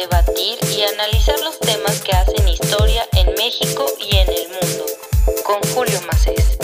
debatir y analizar los temas que hacen historia en México y en el mundo. Con Julio Macés.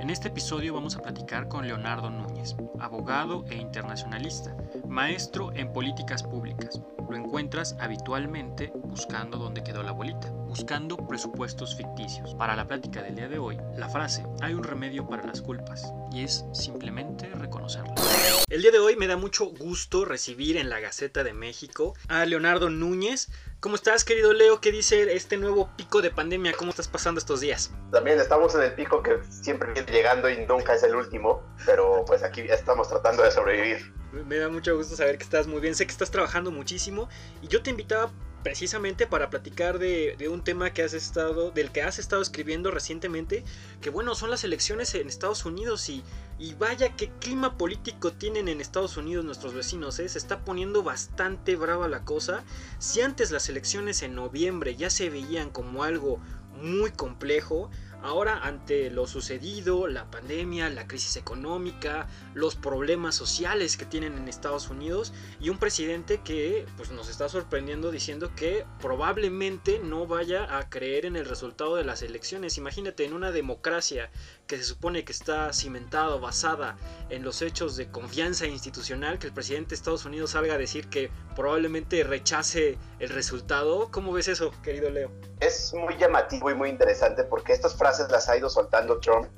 En este episodio vamos a platicar con Leonardo Núñez, abogado e internacionalista, maestro en políticas públicas. Lo encuentras habitualmente buscando dónde quedó la bolita, buscando presupuestos ficticios. Para la plática del día de hoy, la frase hay un remedio para las culpas y es simplemente reconocerlas. El día de hoy me da mucho gusto recibir en la Gaceta de México a Leonardo Núñez. ¿Cómo estás, querido Leo? ¿Qué dice este nuevo pico de pandemia? ¿Cómo estás pasando estos días? También estamos en el pico que siempre viene llegando y nunca es el último, pero pues aquí estamos tratando de sobrevivir. Me da mucho gusto saber que estás muy bien. Sé que estás trabajando muchísimo y yo te invitaba precisamente para platicar de, un tema que has estado, del que has estado escribiendo recientemente, que bueno, son las elecciones en Estados Unidos y, y vaya qué clima político tienen en Estados Unidos nuestros vecinos, ¿eh? se está poniendo bastante brava la cosa. Si antes las elecciones en noviembre ya se veían como algo muy complejo, Ahora, ante lo sucedido, la pandemia, la crisis económica, los problemas sociales que tienen en Estados Unidos y un presidente que pues, nos está sorprendiendo diciendo que probablemente no vaya a creer en el resultado de las elecciones. Imagínate, en una democracia que se supone que está cimentada basada en los hechos de confianza institucional, que el presidente de Estados Unidos salga a decir que probablemente rechace el resultado. ¿Cómo ves eso, querido Leo? Es muy llamativo y muy interesante porque estas frases las ha ido soltando Trump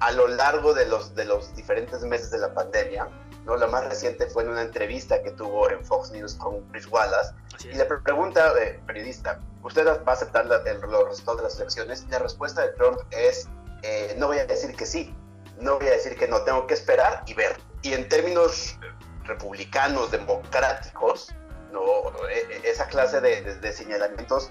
a lo largo de los, de los diferentes meses de la pandemia. ¿no? La más reciente fue en una entrevista que tuvo en Fox News con Chris Wallace. Y le pregunta, eh, periodista, ¿usted va a aceptar la, el, los resultados de las elecciones? Y la respuesta de Trump es, eh, no voy a decir que sí, no voy a decir que no, tengo que esperar y ver. Y en términos republicanos, democráticos, no, esa clase de, de, de señalamientos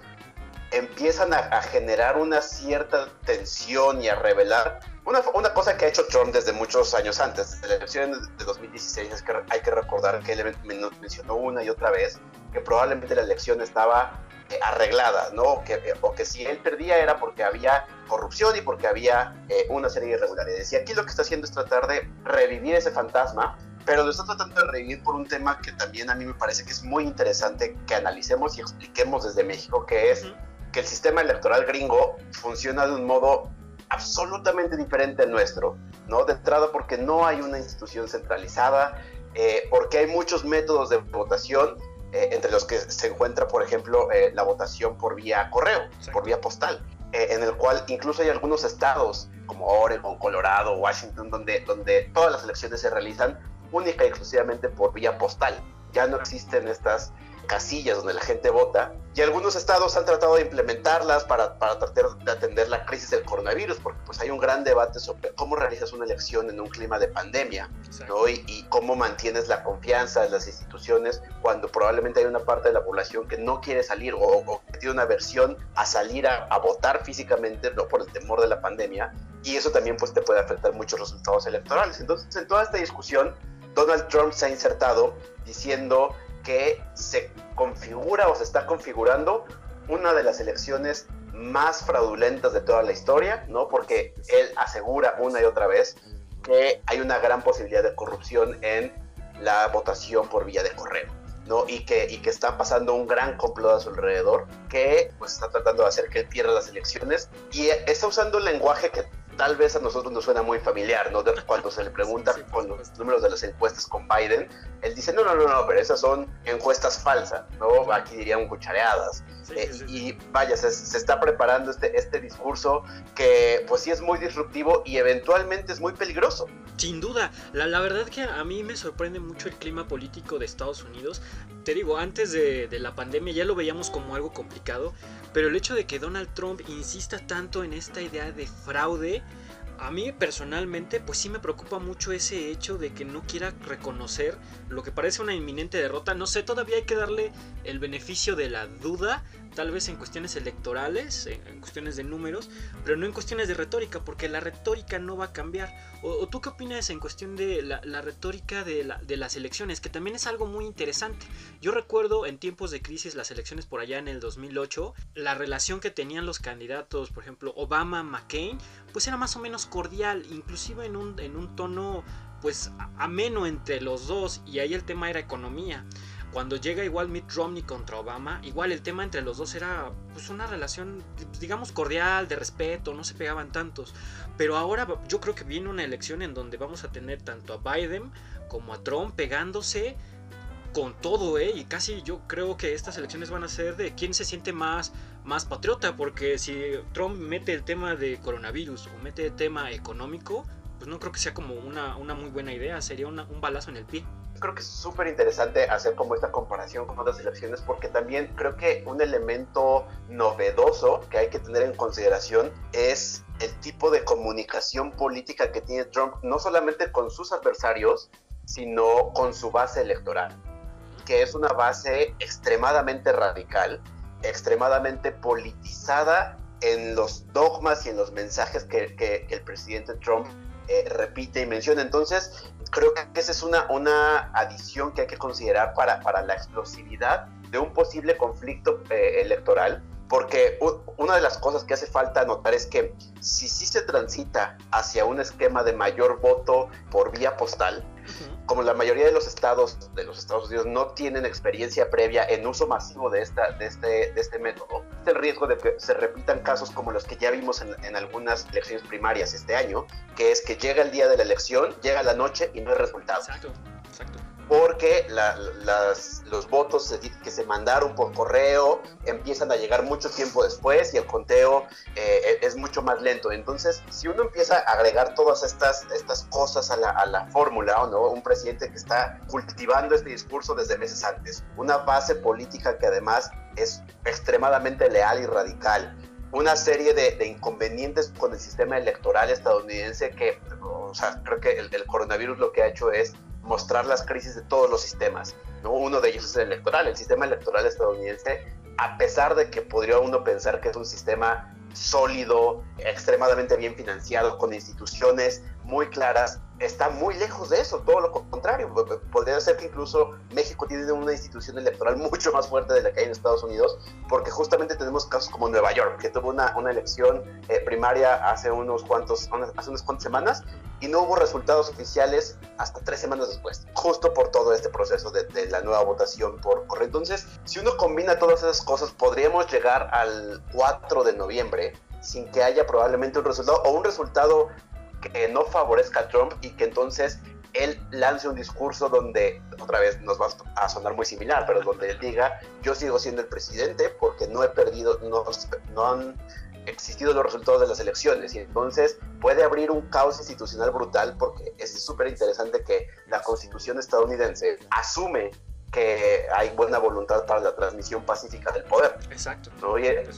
empiezan a, a, generar una cierta tensión y a revelar una, una, cosa que ha hecho Trump desde muchos años antes. De la elección de 2016 es que hay que recordar que él mencionó una y otra vez que probablemente la elección estaba eh, arreglada, ¿no? Que, eh, o que si él perdía era porque había corrupción y porque había eh, una serie de irregularidades. Y aquí lo que está haciendo es tratar de revivir ese fantasma pero lo está tratando de revivir por un tema que también a mí me parece que es muy interesante que analicemos y expliquemos desde México, que es uh -huh. Que el sistema electoral gringo funciona de un modo absolutamente diferente al nuestro, ¿no? De entrada porque no hay una institución centralizada, eh, porque hay muchos métodos de votación, eh, entre los que se encuentra, por ejemplo, eh, la votación por vía correo, sí. por vía postal, en el cual incluso hay algunos estados como Oregon, Colorado, Washington, donde, donde todas las elecciones se realizan única y exclusivamente por vía postal. Ya no existen estas casillas donde la gente vota y algunos estados han tratado de implementarlas para, para tratar de atender la crisis del coronavirus porque pues hay un gran debate sobre cómo realizas una elección en un clima de pandemia ¿no? y, y, cómo mantienes la confianza en las instituciones cuando probablemente hay una parte de la población que no quiere salir o, o que tiene una aversión a salir a, a votar físicamente ¿no? por el temor de la pandemia y eso también pues te puede afectar muchos resultados electorales entonces en toda esta discusión Donald Trump se ha insertado diciendo que se configura o se está configurando una de las elecciones más fraudulentas de toda la historia, ¿no? Porque él asegura una y otra vez que hay una gran posibilidad de corrupción en la votación por vía de correo, ¿no? Y que, y que está pasando un gran complot a su alrededor que pues está tratando de hacer que él pierda las elecciones y está usando un lenguaje que tal vez a nosotros nos suena muy familiar, ¿no? Cuando se le pregunta sí, con los números de las encuestas con Biden, él dice, no, no, no, no, pero esas son encuestas falsas, ¿no? Aquí dirían cuchareadas. Sí, eh, sí, y vaya, se, se, está preparando este, este discurso que pues sí es muy disruptivo y eventualmente es muy peligroso. Sin duda, la, la verdad que a mí me sorprende mucho el clima político de Estados Unidos. Te digo, antes de, de la pandemia ya lo veíamos como algo complicado, pero el hecho de que Donald Trump insista tanto en esta idea de fraude, a mí personalmente pues sí me preocupa mucho ese hecho de que no quiera reconocer lo que parece una inminente derrota. No sé, todavía hay que darle el beneficio de la duda, tal vez en cuestiones electorales, en cuestiones de números, pero no en cuestiones de retórica, porque la retórica no va a cambiar. ¿O, o tú qué opinas en cuestión de la, la retórica de, la, de, las elecciones? Que también es algo muy interesante. Yo recuerdo en tiempos de crisis, las elecciones por allá en el 2008, la relación que tenían los candidatos, por ejemplo, Obama-McCain, pues era más o menos cordial, inclusive en un, en un tono pues ameno entre los dos y ahí el tema era economía. Cuando llega igual Mitt Romney contra Obama, igual el tema entre los dos era pues una relación digamos cordial, de respeto, no se pegaban tantos. Pero ahora yo creo que viene una elección en donde vamos a tener tanto a Biden como a Trump pegándose con todo, ¿eh? Y casi yo creo que estas elecciones van a ser de quién se siente más, más patriota, porque si Trump mete el tema de coronavirus o mete el tema económico, pues no creo que sea como una, una muy buena idea, sería un balazo en el pie. Creo que es súper interesante hacer como esta comparación con otras elecciones porque también creo que un elemento novedoso que hay que tener en consideración es el tipo de comunicación política que tiene Trump, no solamente con sus adversarios, sino con su base electoral que es una base extremadamente radical, extremadamente politizada en los dogmas y en los mensajes que, el presidente Trump eh, repite y menciona. Entonces, creo que esa es una, una adición que hay que considerar para, para la explosividad de un posible conflicto eh, electoral, porque una de las cosas que hace falta notar es que si sí se transita hacia un esquema de mayor voto por vía postal, como la mayoría de los estados de los Estados Unidos no tienen experiencia previa en uso masivo de, esta, de, este, de este método, el riesgo de que se repitan casos como los que ya vimos en, en, algunas elecciones primarias este año, que es que llega el día de la elección, llega la noche y no hay resultado. Exacto, porque las, los votos que se mandaron por correo empiezan a llegar mucho tiempo después y el conteo eh, es mucho más lento. Entonces, si uno empieza a agregar todas estas, estas cosas a la, a la fórmula, ¿no? un presidente que está cultivando este discurso desde meses antes, una base política que además es extremadamente leal y radical, una serie de, inconvenientes con el sistema electoral estadounidense que, o sea, creo que el, el coronavirus lo que ha hecho es mostrar las crisis de todos los sistemas. ¿no? Uno de ellos es el electoral. El sistema electoral estadounidense, a pesar de que podría uno pensar que es un sistema sólido, extremadamente bien financiado, con instituciones muy claras, está muy lejos de eso, todo lo contrario. Podría ser que incluso México tiene una institución electoral mucho más fuerte de la que hay en Estados Unidos, porque justamente tenemos casos como Nueva York, que tuvo una, una elección eh, primaria hace unos cuantos, hace unas cuantas semanas y no hubo resultados oficiales hasta tres semanas después, justo por todo este proceso de, de la nueva votación por correo. Entonces, si uno combina todas esas cosas, podríamos llegar al 4 de noviembre sin que haya probablemente un resultado o un resultado que no favorezca a Trump y que entonces él lance un discurso donde, otra vez nos va a sonar muy similar, pero donde él diga, yo sigo siendo el presidente porque no he perdido, no, no han existido los resultados de las elecciones y entonces puede abrir un caos institucional brutal porque es súper interesante que la constitución estadounidense asume que hay buena voluntad para la transmisión pacífica del poder. Exacto.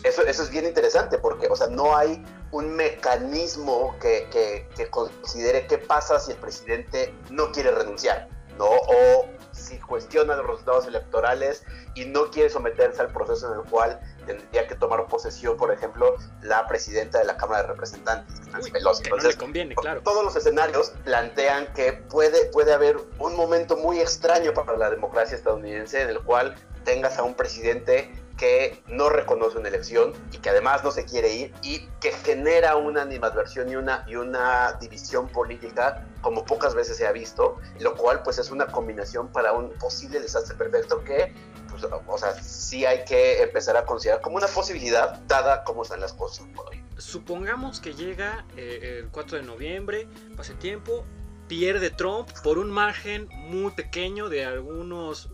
eso, eso es bien interesante porque, o sea, no hay un mecanismo que, que, que, considere qué pasa si el presidente no quiere renunciar, ¿no? O si cuestiona los resultados electorales y no quiere someterse al proceso en el cual tendría que tomar posesión, por ejemplo, la presidenta de la Cámara de Representantes, Nancy Pelosi. Entonces, conviene, claro. Todos los escenarios plantean que puede, puede haber un momento muy extraño para la democracia estadounidense en el cual tengas a un presidente que no reconoce una elección y que además no se quiere ir y que genera una animadversión y una, y una división política como pocas veces se ha visto, lo cual pues es una combinación para un posible desastre perfecto que pues, o sea, sí hay que empezar a considerar como una posibilidad, dada cómo están las cosas por hoy. Supongamos que llega eh, el 4 de noviembre, pase tiempo, pierde Trump por un margen muy pequeño de algunos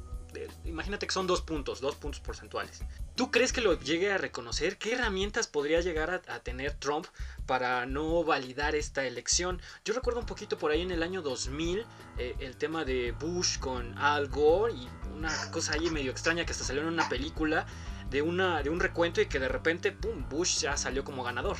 imagínate que son dos puntos, dos puntos porcentuales. ¿Tú crees que lo llegue a reconocer? ¿Qué herramientas podría llegar a, tener Trump para no validar esta elección? Yo recuerdo un poquito por ahí en el año 2000 eh, el tema de Bush con Al Gore y una cosa ahí medio extraña que hasta salió en una película de, una, de un recuento y que de repente, ¡pum!, Bush ya salió como ganador.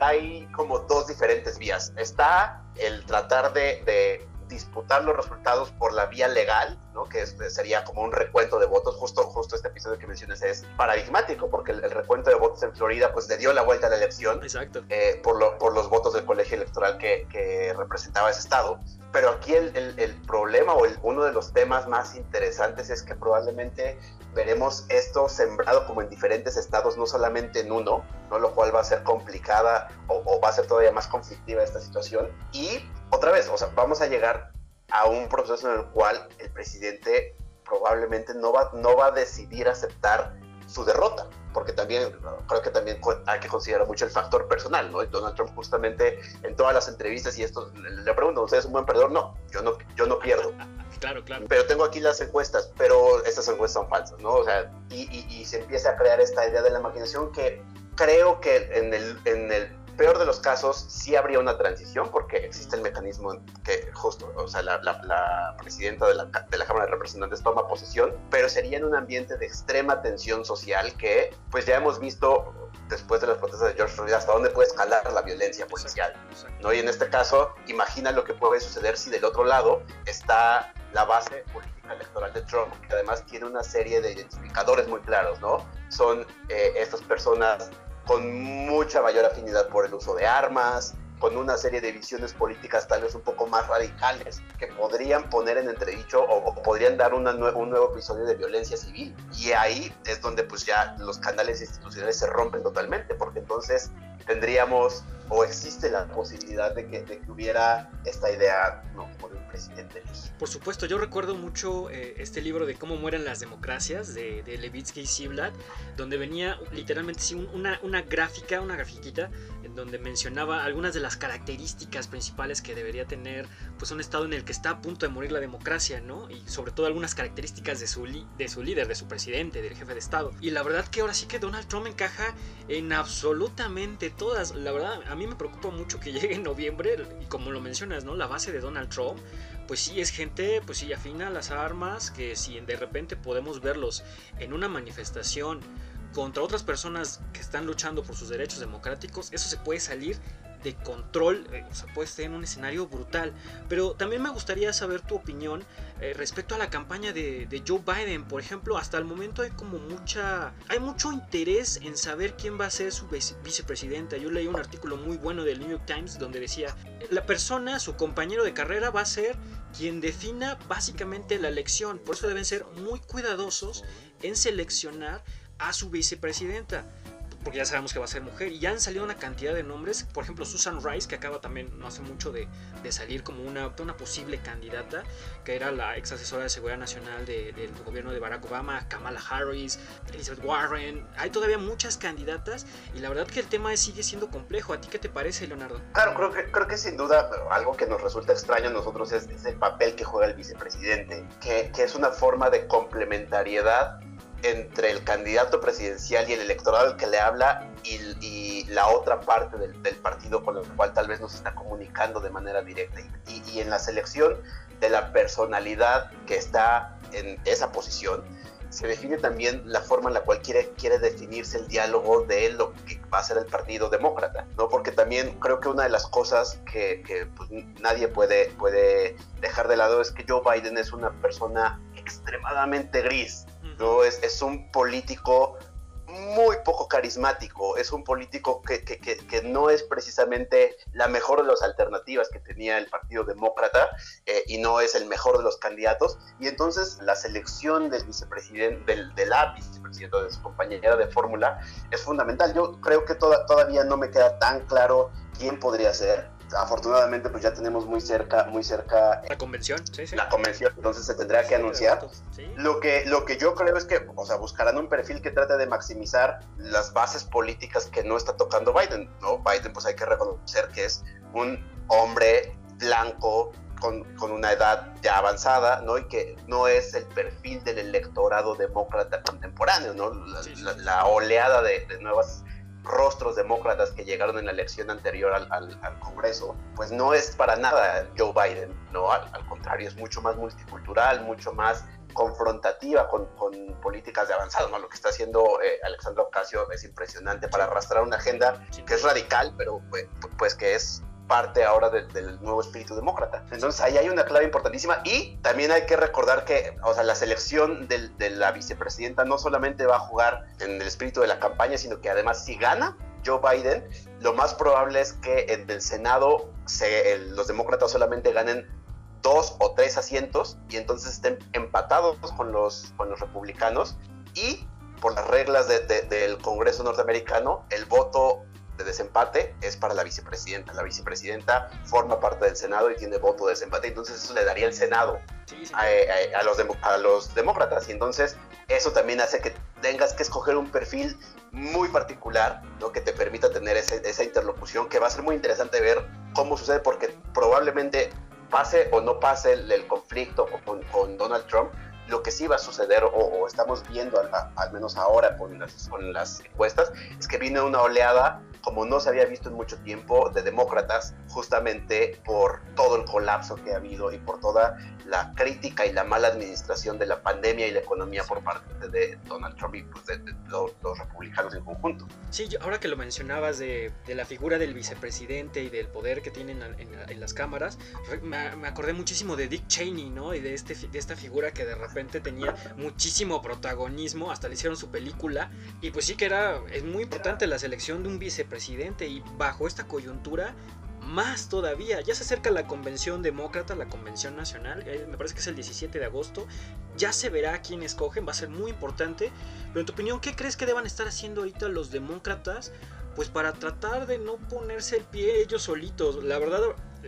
Hay como dos diferentes vías. Está el tratar de disputar los resultados por la vía legal, ¿no? que sería como un recuento de votos. Justo, justo este episodio que mencionas es paradigmático porque el, recuento de votos en Florida pues le dio la vuelta a la elección Exacto. Eh, por, por los votos del colegio electoral que, que representaba ese estado. Pero aquí el, el, problema o uno de los temas más interesantes es que probablemente veremos esto sembrado como en diferentes estados, no solamente en uno, ¿no? lo cual va a ser complicada o, o, va a ser todavía más conflictiva esta situación. Y otra vez, o sea, vamos a llegar a un proceso en el cual el presidente probablemente no va, no va a decidir aceptar su derrota, porque también creo que también hay que considerar mucho el factor personal, ¿no? Donald Trump justamente en todas las entrevistas y esto le pregunto, ¿usted es un buen perdedor? No, yo no, yo no pierdo. Claro, claro. Pero tengo aquí las encuestas, pero estas encuestas son falsas, ¿no? O sea, y, y, y se empieza a crear esta idea de la maquinación que creo que en el, en el peor de los casos, sí habría una transición porque existe el mecanismo que justo, o sea, la, la, presidenta de la, de la, Cámara de Representantes toma posesión, pero sería en un ambiente de extrema tensión social que, pues ya hemos visto después de las protestas de George Floyd hasta dónde puede escalar la violencia policial. ¿no? Y en este caso, imagina lo que puede suceder si del otro lado está la base política electoral de Trump, que además tiene una serie de identificadores muy claros, ¿no? Son eh, estas personas con mucha mayor afinidad por el uso de armas, con una serie de visiones políticas tal vez un poco más radicales que podrían poner en entredicho o, podrían dar una un nuevo episodio de violencia civil. Y ahí es donde pues ya los canales institucionales se rompen totalmente, porque entonces tendríamos o existe la posibilidad de que, de que hubiera esta idea no, como presidente Por supuesto, yo recuerdo mucho eh, este libro de cómo mueren las democracias de, de Levitsky y Ziblatt, donde venía literalmente sí, una, una gráfica, una grafiquita, en donde mencionaba algunas de las características principales que debería tener pues un estado en el que está a punto de morir la democracia, ¿no? Y sobre todo algunas características de su, de su líder, de su presidente, del jefe de estado. Y la verdad que ahora sí que Donald Trump encaja en absolutamente todas. La verdad, a mí me preocupa mucho que llegue en noviembre y como lo mencionas, ¿no? La base de Donald Trump, pues sí es gente, pues sí afina las armas, que si de repente podemos verlos en una manifestación contra otras personas que están luchando por sus derechos democráticos, eso se puede salir de control, eh, o sea, puede ser en un escenario brutal. Pero también me gustaría saber tu opinión eh, respecto a la campaña de, de, Joe Biden. Por ejemplo, hasta el momento hay como mucha, hay mucho interés en saber quién va a ser su vicepresidenta. Yo leí un artículo muy bueno del New York Times donde decía, la persona, su compañero de carrera va a ser quien defina básicamente la elección. Por eso deben ser muy cuidadosos en seleccionar a su vicepresidenta porque ya sabemos que va a ser mujer. Y ya han salido una cantidad de nombres. Por ejemplo, Susan Rice, que acaba también no hace mucho de, de salir como una, una, posible candidata, que era la ex asesora de seguridad nacional de, del gobierno de Barack Obama, Kamala Harris, Elizabeth Warren. Hay todavía muchas candidatas y la verdad que el tema sigue siendo complejo. ¿A ti qué te parece, Leonardo? Claro, creo que, creo que sin duda algo que nos resulta extraño a nosotros es, es el papel que juega el vicepresidente, que, que es una forma de complementariedad entre el candidato presidencial y el electorado que le habla y, y la otra parte del, del, partido con el cual tal vez nos está comunicando de manera directa. Y, y, en la selección de la personalidad que está en esa posición, se define también la forma en la cual quiere, quiere definirse el diálogo de lo que va a ser el Partido Demócrata, ¿no? Porque también creo que una de las cosas que, que pues, nadie puede, puede dejar de lado es que Joe Biden es una persona extremadamente gris, Es, un político muy poco carismático, es un político que, que, que, que, no es precisamente la mejor de las alternativas que tenía el Partido Demócrata eh, y no es el mejor de los candidatos. Y entonces la selección del vicepresidente, del, de la de su compañera de fórmula, es fundamental. Yo creo que toda, todavía no me queda tan claro quién podría ser afortunadamente pues ya tenemos muy cerca muy cerca la convención sí, sí. la convención entonces se tendrá que anunciar lo que lo que yo creo es que o sea buscarán un perfil que trate de maximizar las bases políticas que no está tocando Biden no Biden pues hay que reconocer que es un hombre blanco con, con, una edad ya avanzada, ¿no? Y que no es el perfil del electorado demócrata contemporáneo, ¿no? La, sí, sí. la, la oleada de, de, nuevas rostros demócratas que llegaron en la elección anterior al, al, al, Congreso, pues no es para nada Joe Biden, ¿no? Al, al contrario, es mucho más multicultural, mucho más confrontativa con, con políticas de avanzado, ¿no? Lo que está haciendo eh, Alexandra Ocasio es impresionante para arrastrar una agenda que es radical, pero pues, pues que es parte ahora del nuevo espíritu demócrata. Entonces ahí hay una clave importantísima y también hay que recordar que, o sea, la selección de la vicepresidenta no solamente va a jugar en el espíritu de la campaña, sino que además si gana Joe Biden, lo más probable es que en el Senado se, los demócratas solamente ganen dos o tres asientos y entonces estén empatados con los, con los republicanos y por las reglas del Congreso norteamericano, el voto de desempate es para la vicepresidenta. La vicepresidenta forma parte del Senado y tiene voto de desempate, entonces eso le daría el Senado A, los a los demócratas. Y entonces eso también hace que tengas que escoger un perfil muy particular, ¿no? que te permita tener esa interlocución, que va a ser muy interesante ver cómo sucede, porque probablemente pase o no pase el, conflicto con, con Donald Trump, lo que sí va a suceder, o, estamos viendo al, menos ahora con las, con las encuestas, es que viene una oleada como no se había visto en mucho tiempo de demócratas, justamente por todo el colapso que ha habido y por toda la crítica y la mala administración de la pandemia y la economía por parte de Donald Trump y pues, de, los, republicanos en conjunto. Sí, ahora que lo mencionabas de, la figura del vicepresidente y del poder que tienen en, las cámaras, me, me, acordé muchísimo de Dick Cheney, ¿no? Y de, este, de esta figura que de repente tenía muchísimo protagonismo, hasta le hicieron su película, y pues sí que era, es muy importante la selección de un vicepresidente, y bajo esta coyuntura, más todavía, ya se acerca la convención demócrata, la convención nacional, eh, me parece que es el 17 de agosto, ya se verá quién escogen, va a ser muy importante, pero en tu opinión, ¿qué crees que deban estar haciendo ahorita los demócratas? Pues para tratar de no ponerse el pie ellos solitos. La verdad,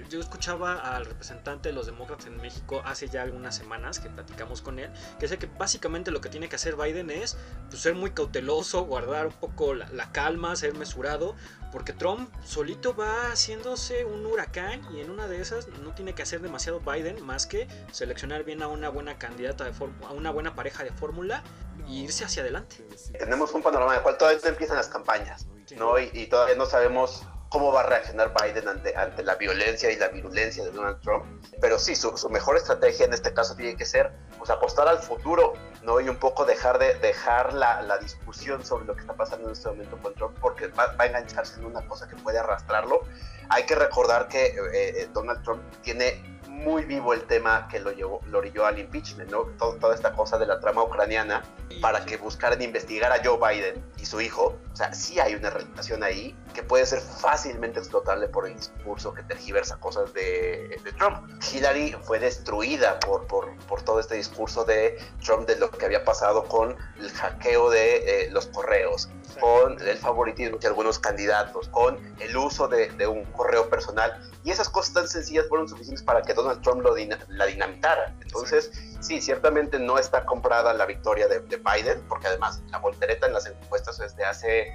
yo escuchaba al representante de los demócratas en México hace ya algunas semanas que platicamos con él, que decía que básicamente lo que tiene que hacer Biden es pues, ser muy cauteloso, guardar un poco la, calma, ser mesurado, porque Trump solito va haciéndose un huracán y en una de esas no tiene que hacer demasiado Biden más que seleccionar bien a una buena candidata, de a una buena pareja de fórmula e irse hacia adelante. Tenemos un panorama el cual todavía empiezan las campañas, ¿no? y todavía no sabemos cómo va a reaccionar Biden ante, ante la violencia y la virulencia de Donald Trump. Pero sí, su, mejor estrategia en este caso tiene que ser pues, apostar al futuro ¿no? y un poco dejar, de, dejar la, la discusión sobre lo que está pasando en este momento con Trump porque va, a engancharse en una cosa que puede arrastrarlo. Hay que recordar que eh, eh, Donald Trump tiene muy vivo el tema que lo, llevó, lo orilló al impeachment, ¿no? toda esta cosa de la trama ucraniana para que buscaran investigar a Joe Biden y su hijo. O sea, sí hay una relación ahí que puede ser fácilmente explotable por el discurso que tergiversa cosas de, Trump. Hillary fue destruida por, por, por, todo este discurso de Trump de lo que había pasado con el hackeo de eh, los correos, con el favoritismo de algunos candidatos, con el uso de, de un correo personal y esas cosas tan sencillas fueron suficientes para que Donald Trump lo la dinamitara. Entonces, sí. ciertamente no está comprada la victoria de, Biden, porque además la voltereta en las encuestas es de hace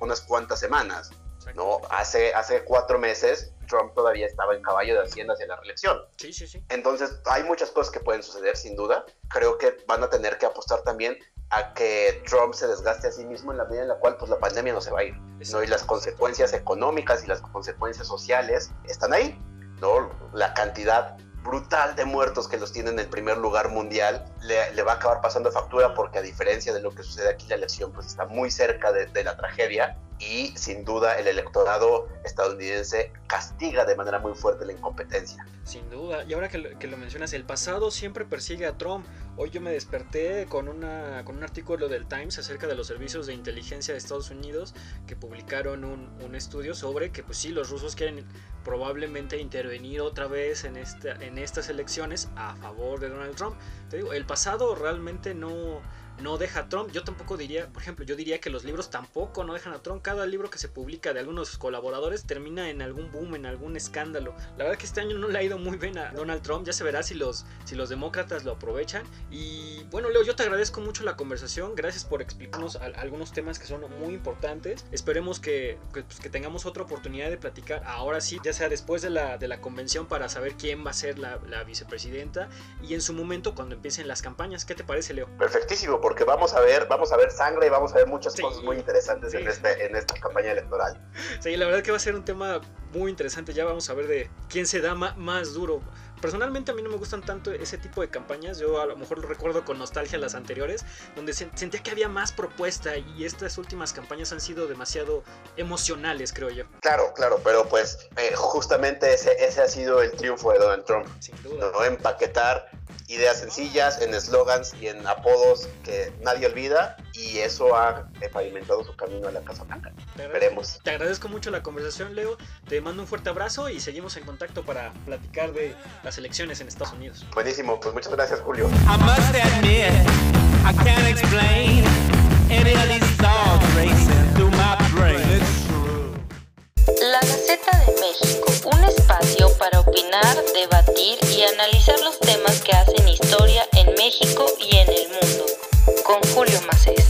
unas cuantas semanas. ¿no? Hace, hace cuatro meses Trump todavía estaba en caballo de hacienda hacia la reelección. Sí, sí, sí. Entonces, hay muchas cosas que pueden suceder, sin duda. Creo que van a tener que apostar también a que Trump se desgaste a sí mismo en la medida en la cual pues la pandemia no se va a ir, ¿no? Y las consecuencias económicas y las consecuencias sociales están ahí, ¿no? La cantidad brutal de muertos que los tiene en el primer lugar mundial le, va a acabar pasando factura porque a diferencia de lo que sucede aquí la elección pues está muy cerca de, de la tragedia y sin duda el electorado estadounidense castiga de manera muy fuerte la incompetencia. Sin duda, y ahora que lo, mencionas, el pasado siempre persigue a Trump. Hoy yo me desperté con, una, con un artículo del Times acerca de los servicios de inteligencia de Estados Unidos que publicaron un, un estudio sobre que pues sí, los rusos quieren probablemente intervenir otra vez en, esta, en estas elecciones a favor de Donald Trump. Te digo, el pasado realmente no no deja a Trump. Yo tampoco diría, por ejemplo, yo diría que los libros tampoco no dejan a Trump. Cada libro que se publica de algunos colaboradores termina en algún boom, en algún escándalo. La verdad que este año no le ha ido muy bien a Donald Trump. Ya se verá si los, si los demócratas lo aprovechan. Y bueno, Leo, yo te agradezco mucho la conversación. Gracias por explicarnos algunos temas que son muy importantes. Esperemos que, pues, que, tengamos otra oportunidad de platicar ahora sí, ya sea después de la, de la convención para saber quién va a ser la, la vicepresidenta y en su momento cuando empiecen las campañas. ¿Qué te parece, Leo? Perfectísimo porque vamos a ver, vamos a ver sangre y vamos a ver muchas cosas muy interesantes en, este, en esta campaña electoral. Sí, la verdad que va a ser un tema muy interesante. Ya vamos a ver de quién se da más duro. Personalmente a mí no me gustan tanto ese tipo de campañas. Yo a lo mejor lo recuerdo con nostalgia las anteriores, donde sentía que había más propuesta y estas últimas campañas han sido demasiado emocionales, creo yo. Claro, claro, pero pues eh, justamente ese, ese ha sido el triunfo de Donald Trump. Sin duda. No empaquetar ideas sencillas, en eslogans y en apodos que nadie olvida y eso ha pavimentado su camino a la Casa Blanca. Veremos. Te agradezco mucho la conversación, Leo. Te mando un fuerte abrazo y seguimos en contacto para platicar de las elecciones en Estados Unidos. Buenísimo, pues muchas gracias, Julio. La Gaceta México, un espacio para opinar, debatir y analizar los temas que hacen historia en México y en el mundo. Con Julio Macés.